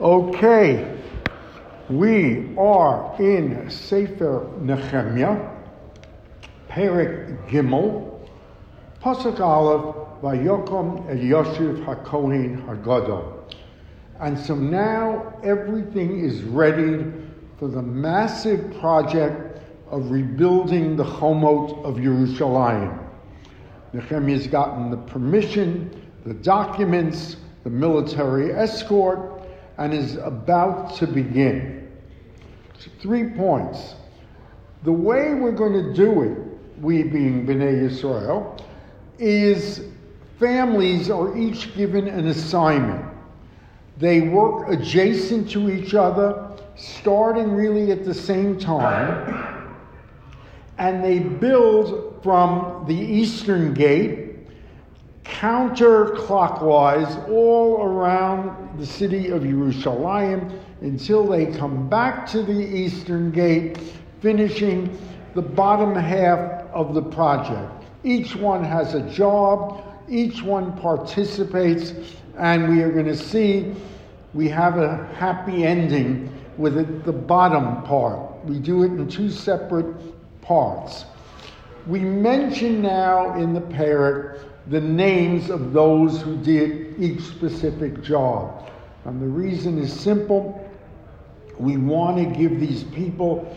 Okay, we are in Sefer Nehemiah, Perek Gimel, Pasuk Aleph, Vayokom Elioshiv HaKohen HaGadol. And so now everything is ready for the massive project of rebuilding the Chomot of Yerushalayim. Nehemiah's gotten the permission, the documents, the military escort, and is about to begin. Three points. The way we're going to do it, we being Bnei Yisrael, is families are each given an assignment. They work adjacent to each other, starting really at the same time, and they build from the eastern gate counterclockwise all around the city of Jerusalem until they come back to the eastern gate, finishing the bottom half of the project. Each one has a job, each one participates, and we are going to see we have a happy ending with it, the bottom part. We do it in two separate parts. We mention now in the parrot the names of those who did each specific job. And the reason is simple. We want to give these people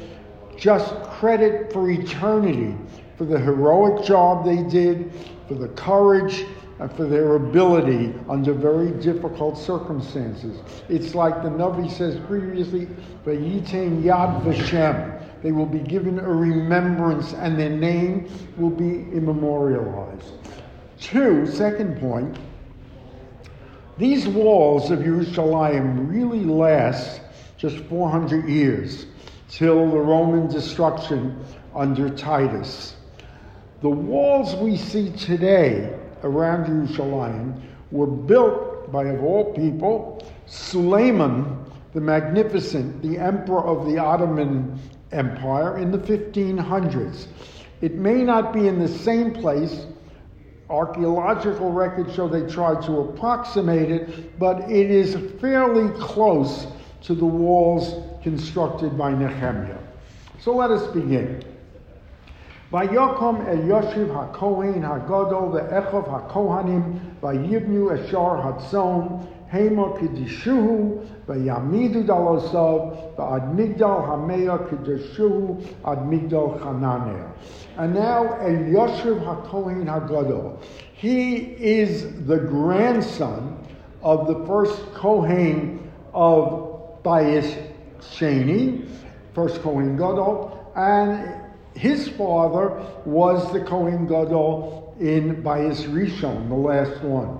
just credit for eternity, for the heroic job they did, for the courage, and for their ability under very difficult circumstances. It's like the Navi says previously, Vayitain Yad Vashem. They will be given a remembrance and their name will be immemorialized. Two, second point, these walls of Jerusalem really last just 400 years till the Roman destruction under Titus. The walls we see today around Jerusalem were built by, of all people, Suleiman the Magnificent, the emperor of the Ottoman Empire in the 1500s. It may not be in the same place. Archaeological records show they tried to approximate it, but it is fairly close to the walls constructed by Nehemiah. So let us begin. Vayokom Elioshiv HaKohen HaGadol ve'echov HaKohanim vayibnu Eshar Hatzon Hema Kedishuhu vayamidu dalosav va'ad Migdal Hameya Kedishuhu ad Migdal Chananel. And now Elioshiv HaKohen HaGadol. He is the grandson of the first Kohen of Bayis Sheni, first Kohen Gadol, and his father was the Kohen Gadol in Bayis Rishon, the last one.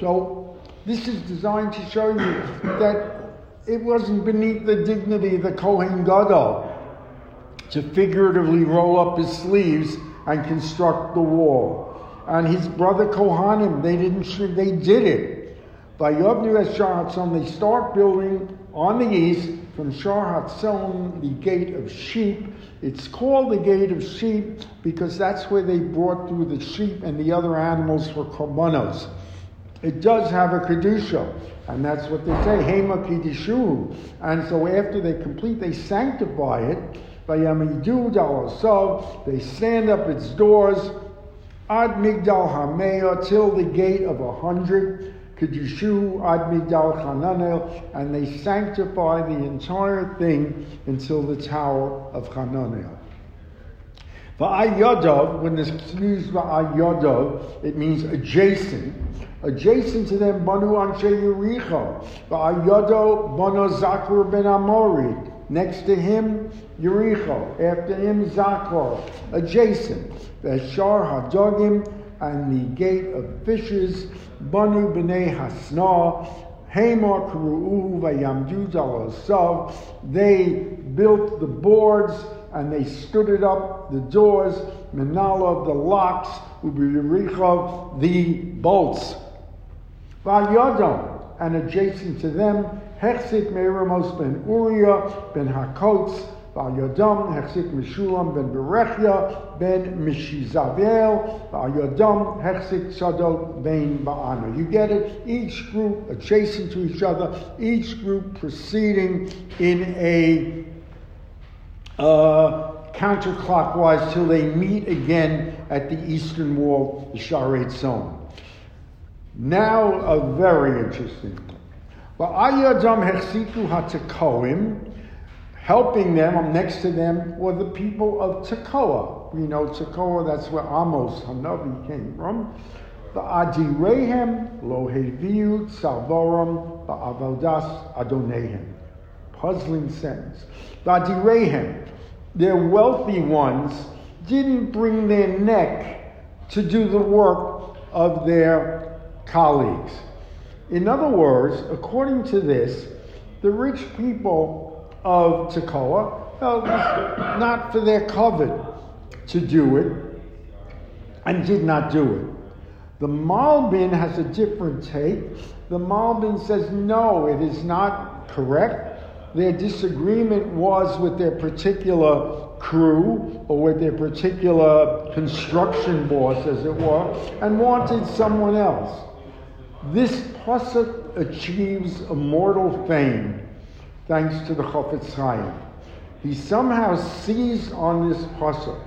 So this is designed to show you that it wasn't beneath the dignity of the Kohen Gadol to figuratively roll up his sleeves and construct the wall. And his brother Kohanim, they didn't, they did it. By Yovnu Eshahatzon, they start building on the east from Shar Hatzon, the gate of sheep. It's called the gate of sheep because that's where they brought through the sheep and the other animals for korbanos. It does have a kedusha, and that's what they say, Hema Kiddishu. And so after they complete, they sanctify it. Vayamidu dalasav, they stand up its doors, ad migdal hameya, till the gate of a hundred. Kedushu ad migdal Hananel, and they sanctify the entire thing until the Tower of Hananel. Va'ayodov, when this is used va'ayodov, it means adjacent. Adjacent to them, Banu Anshe Yericho. Va'ayodo Banu Zakur ben Amori. Next to him, Yericho. After him, Zakor. Adjacent. Veshar Hadogim, and the gate of fishes, Banu b'nei Hasna, Hamar Kuru'u vayamdu dalasav. They built the boards and they stood it up, the doors, Manala, the locks, Ubiyarichav, the bolts. Valyadon, and adjacent to them, Hechzik Meramos ben Uriah ben Hakotz, Valyadon, Hechzik Meshulam ben Berechia ben Mishizavel, Valyadon, Hechzik Sadok ben Baana. You get it? Each group adjacent to each other, each group proceeding in a uh, counterclockwise till they meet again at the eastern wall, the Shar Hatzon. Now, a very interesting hatakoim, helping them, I'm next to them, were the people of Tekoa. We know Tekoa, that's where Amos Hanavi came from. The Va'adirehem lo heviu salvoram va'avodas adonehem. Puzzling sentence. The Va'adirehem, their wealthy ones didn't bring their neck to do the work of their colleagues. In other words, according to this, the rich people of Tekoa felt not for their covet to do it and did not do it. The Malbim has a different take. The Malbim says, no, it is not correct. Their disagreement was with their particular crew or with their particular construction boss, as it were, and wanted someone else. This pasuk achieves immortal fame thanks to the Chofetz Chaim. He somehow seized on this pasuk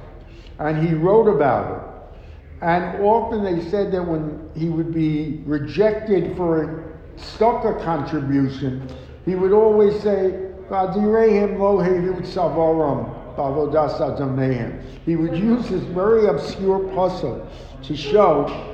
and he wrote about it. And often they said that when he would be rejected for a stucca contribution, he would always say, He would use this very obscure pasuk to show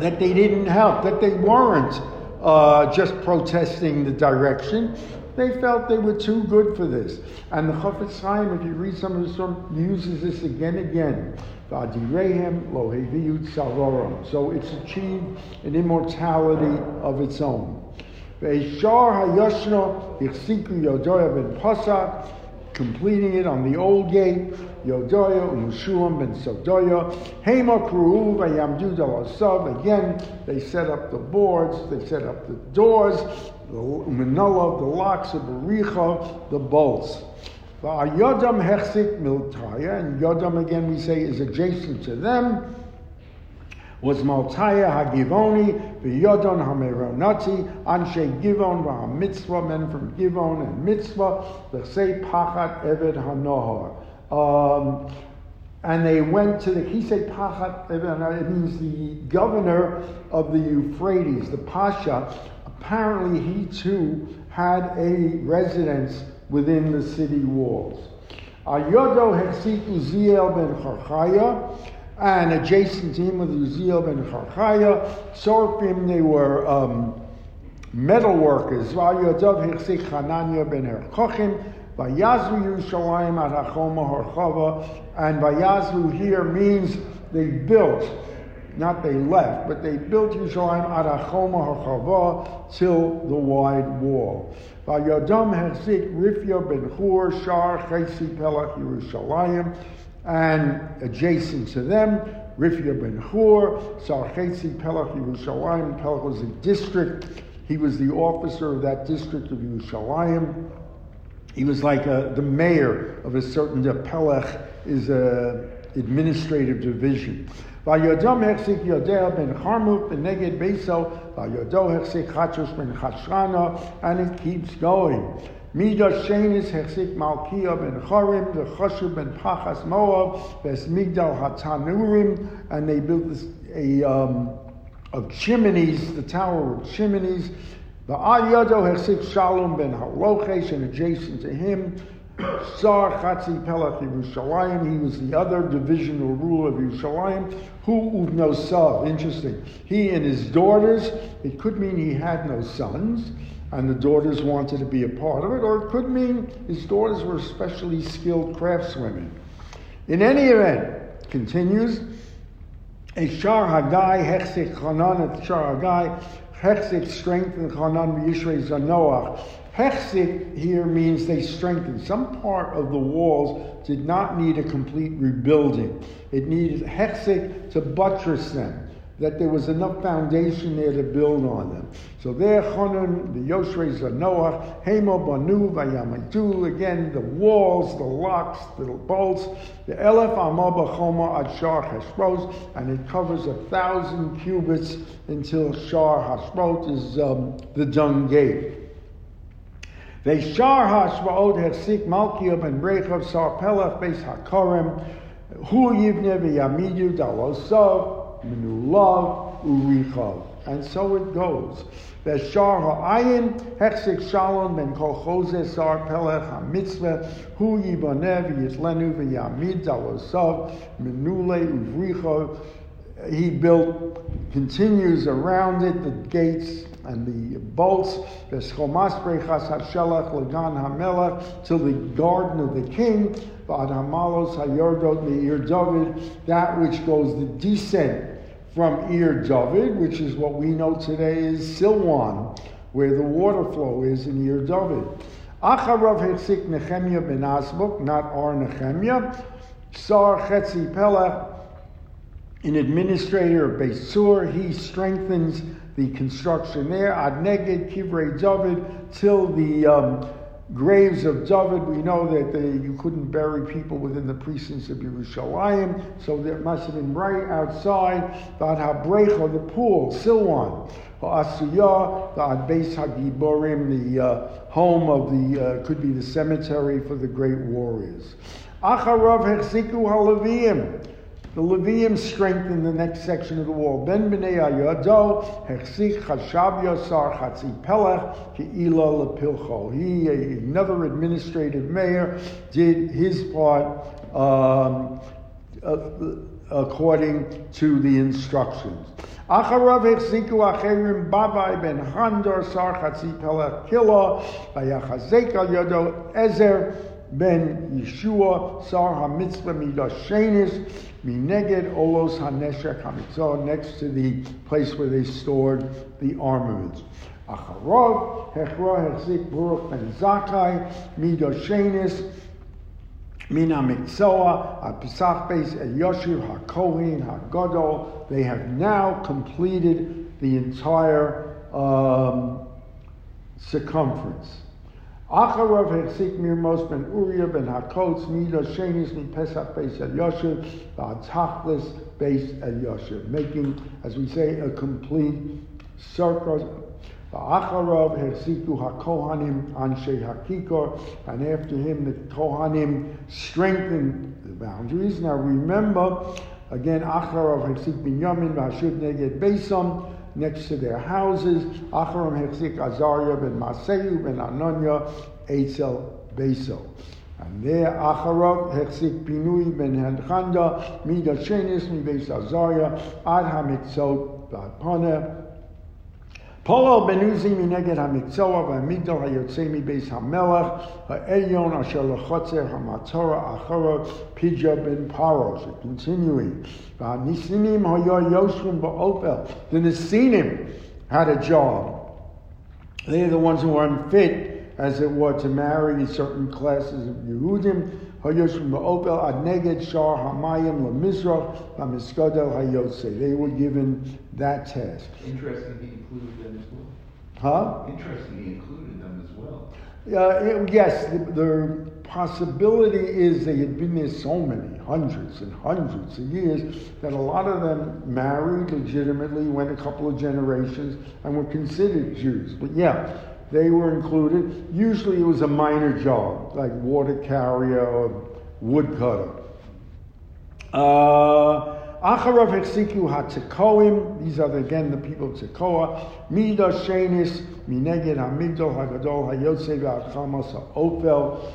that they didn't help, that they weren't uh, just protesting the direction. They felt they were too good for this. And the Chofetz Chaim, if you read some of the story, uses this again and again. So it's achieved an immortality of its own completing it on the old gate, Yodoya Umushulam ben Sodoya, Hema Kru'u Vayamdu Dalasav. Again, they set up the boards, they set up the doors, the Manila, the locks of Baricha, the bolts. Yodam Hechsik Miltaya, and Yodam again we say is adjacent to them was Maltaya Hagivoni, V'yodon HaMeronati, Anshe Givon V'HaMitzvah, men from Givon and Mitzvah, L'sei Pachat Eved HaNohar. Um, and they went to the, he said Pachat Eved it means the governor of the Euphrates, the Pasha. Apparently he too had a residence within the city walls. Ayodo Hexik Uziel ben Charchaya, and adjacent to him was Uziel ben Charchaya. Sorfim, they were um, metal workers. Vayadav Hirsik Hananya ben Herkochim. Vayazru Yerushalayim at Hachoma Harchava. And Vayazru here means they built, not they left, but they built Yerushalayim at Hachoma Harchava till the wide wall. Vayadam Hirsik Rifya ben Hur Shar Chesi Pelach Yerushalayim and adjacent to them, Rifya ben Hur, Sarchetzi Pelach Yerushalayim. Pelach was a district. He was the officer of that district of Yerushalayim. He was like a, the mayor of a certain, the is a administrative division. Hechzik yodeh ben Charmut ben Neged Beso, Vayodo hechzik Chachos ben Chashrana, and it keeps going. Midas Shenis Hechzik Malkia ben Chorim, the Choshu ben Pachas Moab, Ves Migdal Hatanurim, and they built this, a, um, of chimneys, the tower of chimneys. The Ayado Hechzik Shalom ben Halochesh, and adjacent to him, Sar Chatzi Pelach Yerushalayim, he was the other divisional ruler of Yerushalayim, who uvno sav, interesting. He and his daughters, it could mean he had no sons, and the daughters wanted to be a part of it, or it could mean his daughters were especially skilled craftswomen. In any event, continues, a Shar Hagai Hechsik Chanan at Shar Hagai Hechsik strengthened Chanan Yishrei Zanoach. Hechsik here means they strengthened. Some part of the walls did not need a complete rebuilding. It needed Hechsik to buttress them. That there was enough foundation there to build on them. So there, Chanun, the Yoshres of Noah, Hemo, Banu, Vayamitu, again, the walls, the locks, the bolts, the Elef Amaba Choma at Shar Hashbros, and it covers a thousand cubits until Shar Hashbot is um, the dung gate. Veishar Hashbaot Hechsik Malkia and Rechav Sar Pelach Beis HaKorem Hu Yivne V'Yamidu Dalosov Menulav Urichav. And so it goes. Veshar ha'ayin hechsik shalom ben kol chose sar pelech ha-mitzvah hu yibanev yitlenu v'yamid dalosav menule uvricho. He built, continues around it, the gates and the bolts, Veschomas brechas hashelach legan hamelech, till the garden of the king, v'ad hamalos hayordot me'ir David, that which goes the descent from Ir David, which is what we know today is Silwan, where the water flow is in Ir David. Acharav Hechsik Nehemiah ben Azbuk, not Ar Nehemiah, Sar Chetzi Pelech, an administrator of Besur, he strengthens the construction there. Ad Neged Kivrei David, till the um, graves of David, we know that they, you couldn't bury people within the precincts of Yerushalayim, so there must have been right outside the Habrecha, the pool, Silwan, Asuyah, the Adbeis Hagiborim, the uh, home of the, uh, could be the cemetery for the great warriors. Acharav Hechziku Halavim. The Levium strengthen the next section of the wall. Ben b'nei ayado hechzik chashav yosar chatzi pelech ke'ila lepilcho. He, another administrative mayor, did his part um, uh, according to the instructions. Acharav hechziku acherim bavai ben handor sar chatzi pelech kilo vayachazek al yado ezer ben Yeshua sar hamitzvah midashenis Mineged Olos Haneshek Hamitzah, next to the place where they stored the armaments. Acharov, Hechra Hechzik Baruch Ben Zakai, Midoshenis, Mina Miksoa, Pesach Beis Yoshiv HaKohin HaGodol. They have now completed the entire um, circumference. Acharav Hechsik Mirmos ben Uriah ben Hakotz Mida Shenis Pesach Beis El Yoshev V'Atachlis Beis El Yoshev, making, as we say, a complete circle. V'Acharav Hechsiku HaKohanim Anshe Hakikor, and after him the Kohanim strengthened the boundaries. Now remember, again, Acharav Hechsik Binyamin V'Hashud Neged Beisam, next to their houses. Acharam Hechzik Azariah ben Maseyu ben Anonya Eitzel Beso. And there Acharav Hechzik Pinui ben Hanchanda Mida Shenis Mi Beis Azariah Ad Hamitzot Bad Polo benuzi mineged hamikzoa v'amigdal hayotzei mi beis hamelech ha'elyon asher lechotzer hamatzora achara pidya ben paros. Continuing. V'anisinim hayo yoshvim ba'opel. The Nisinim had a job. They are the ones who were unfit, as it were, to marry certain classes of Yehudim. Hayoshvim ba'opel ad neged shar hamayim lemizrach v'amiskodel. They were given that task. Interesting he included them as well. Huh? Interesting he included them as well. Uh, it, yes, the, the, possibility is they had been there so many, hundreds and hundreds of years, that a lot of them married legitimately, went a couple of generations, and were considered Jews. But yeah, they were included. Usually it was a minor job, like water carrier or woodcutter. Uh, Acharav these are again the people of Tekoa, Mida Shenis, Mineged HaMigdol HaGadol HaYotze VaChamos HaOfel,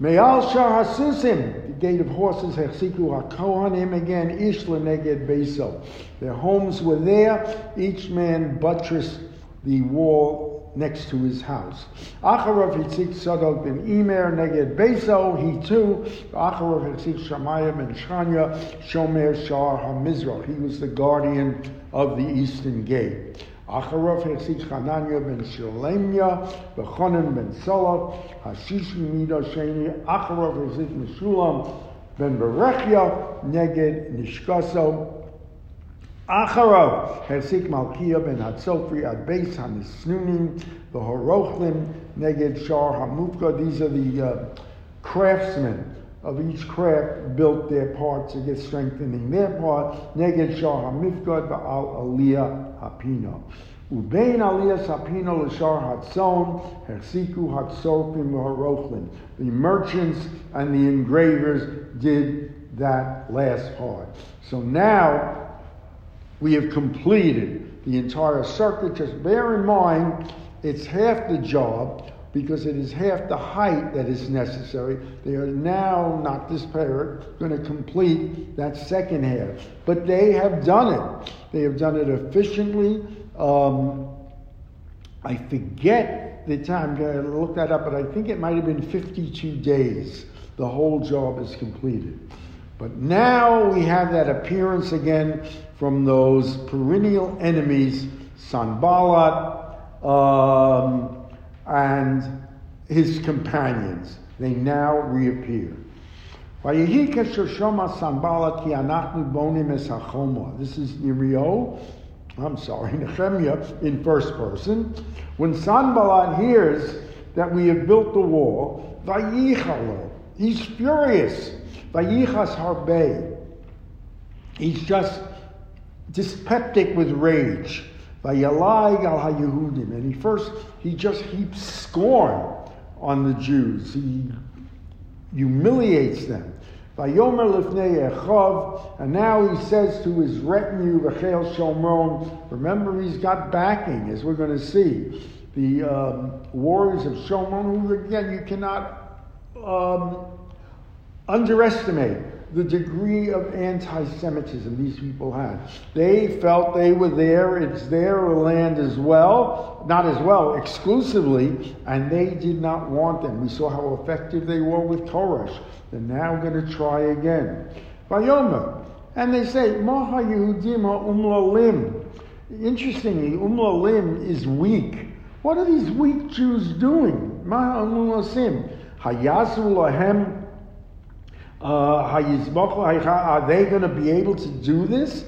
Me'al Shar HaSusim, the gate of horses, Hechsiku HaKohanim, again, Ish Leneged Beso. Their homes were there, each man buttressed the wall next to his house. Acharav Hitzik Sadok ben Imer Neged Beso, he too, Acharav Hitzik Shamaya ben Shanya, Shomer Shar HaMizrach. He was the guardian of the eastern gate. Acharav Hitzik Hananya ben Shalemya, Bechonim ben Solot, Hashishi Mido Sheni, Acharav Hitzik Meshulam ben Berechya, Neged Nishkaso, Acharav, Hersik Malkiya ben Hatzofri ad Beis HaNisnunim, the Horochlim, Neged Shar Hamufka. These are the uh, craftsmen of each craft built their parts to get strengthening their part. Neged Shar HaMifgad Ba'al Aliyah Hapino. Ubein Aliyah Sapino L'Shar Hatzon, Hersiku Hatzofim Harochlin. The merchants and the engravers did that last part. So now we have completed the entire circuit. Just bear in mind, it's half the job because it is half the height that is necessary. They are now, not this pair, going to complete that second half. But they have done it. They have done it efficiently. Um, I forget the time, I look that up, but I think it might have been 52 days. The whole job is completed. But now we have that appearance again from those perennial enemies, Sanballat um, and his companions. They now reappear. This is Yirmiyo, I'm sorry, Nehemiah in first person. When Sanballat hears that we have built the wall, he's furious. Vayichas harbe. He's just dyspeptic with rage. Vayalai al haYehudim. And he first, he just heaps scorn on the Jews. He humiliates them. Vayomer lifnei echav. And now he says to his retinue, Rachel Shomron, remember he's got backing, as we're going to see. The um, warriors of Shomron, who again, you cannot um, underestimate the degree of anti Semitism these people had. They felt they were there, it's their land as well, not as well, exclusively, and they did not want them. We saw how effective they were with Koresh. They're now going to try again. Vayomer. And they say, Maha Yehudim umlalim. Interestingly, umlalim is weak. What are these weak Jews doing? Maha umlasim. Hayazu lahem Uh, are they going to be able to do this?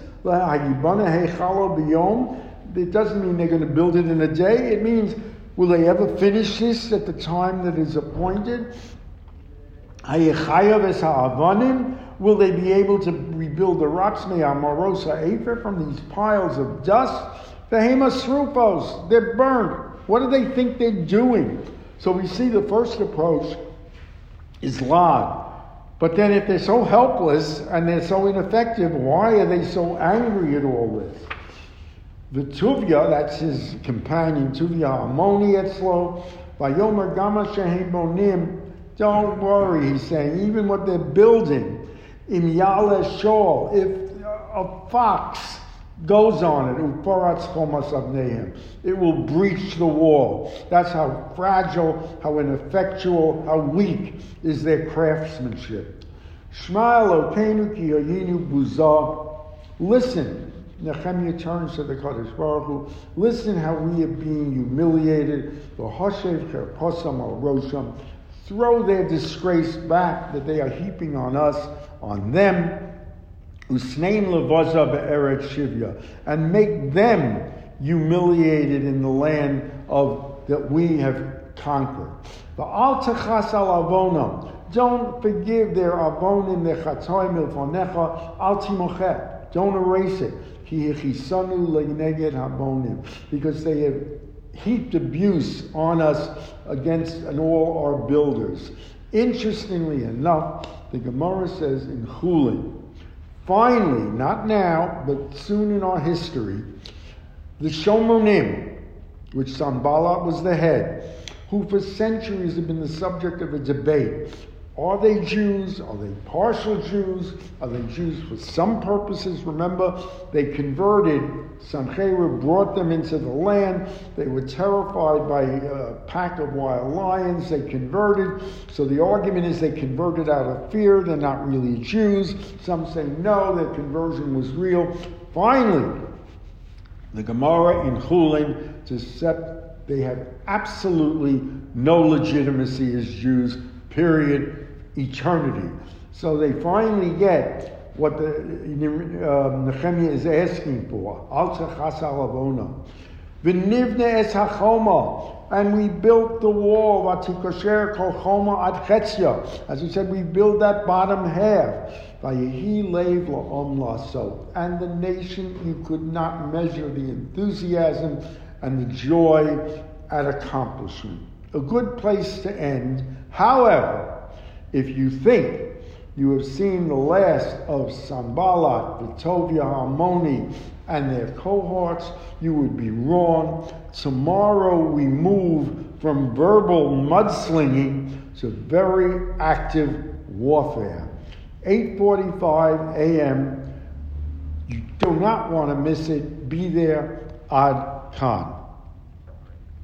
It doesn't mean they're going to build it in a day. It means, will they ever finish this at the time that is appointed? Will they be able to rebuild the rocks Morosa Afer, from these piles of dust? The hemasrupos, they're burned. What do they think they're doing? So we see the first approach is log. But then, if they're so helpless and they're so ineffective, why are they so angry at all this? The Tuvia, that's his companion, Tuvia Amoni Etzlo, Vayomer Gama Bonim, don't worry, he's saying, even what they're building, in Yale Shol, if a fox goes on it, it will breach the wall. That's how fragile, how ineffectual, how weak is their craftsmanship. Listen. Nehemiah turns to the Kadosh Baruch Hu. Listen how we are being humiliated. Throw their disgrace back that they are heaping on us, on them. Usneim levaza be'eret shivya. And make them humiliated in the land of that we have conquered. V'al techas al avonam. Don't forgive their avonim nechatzoy milfonecha al timochet. Don't erase it. Because they have heaped abuse on us against and all our builders. Interestingly enough, the Gemara says in Chulin, finally, not now, but soon in our history, the Shomonim, which Sanballat was the head, who for centuries have been the subject of a debate are they Jews? Are they partial Jews? Are they Jews for some purposes? Remember, they converted. Sancheira brought them into the land. They were terrified by a pack of wild lions. They converted. So the argument is they converted out of fear. They're not really Jews. Some say no, their conversion was real. Finally, the Gemara in Chulin to set they have absolutely no legitimacy as Jews, period eternity. So they finally get what the, um, Nehemiah is asking for. V'nivne es hachoma. And we built the wall, Vatikosher kol choma. As we said, we built that bottom half. Vayehi leiv la'om. And the nation, you could not measure the enthusiasm and the joy at accomplishment. A good place to end. However, if you think you have seen the last of Sanballat, Vitovia Harmoni, and their cohorts, you would be wrong. Tomorrow we move from verbal mudslinging to very active warfare. 8:45 a.m. You do not want to miss it. Be there, Ad Khan.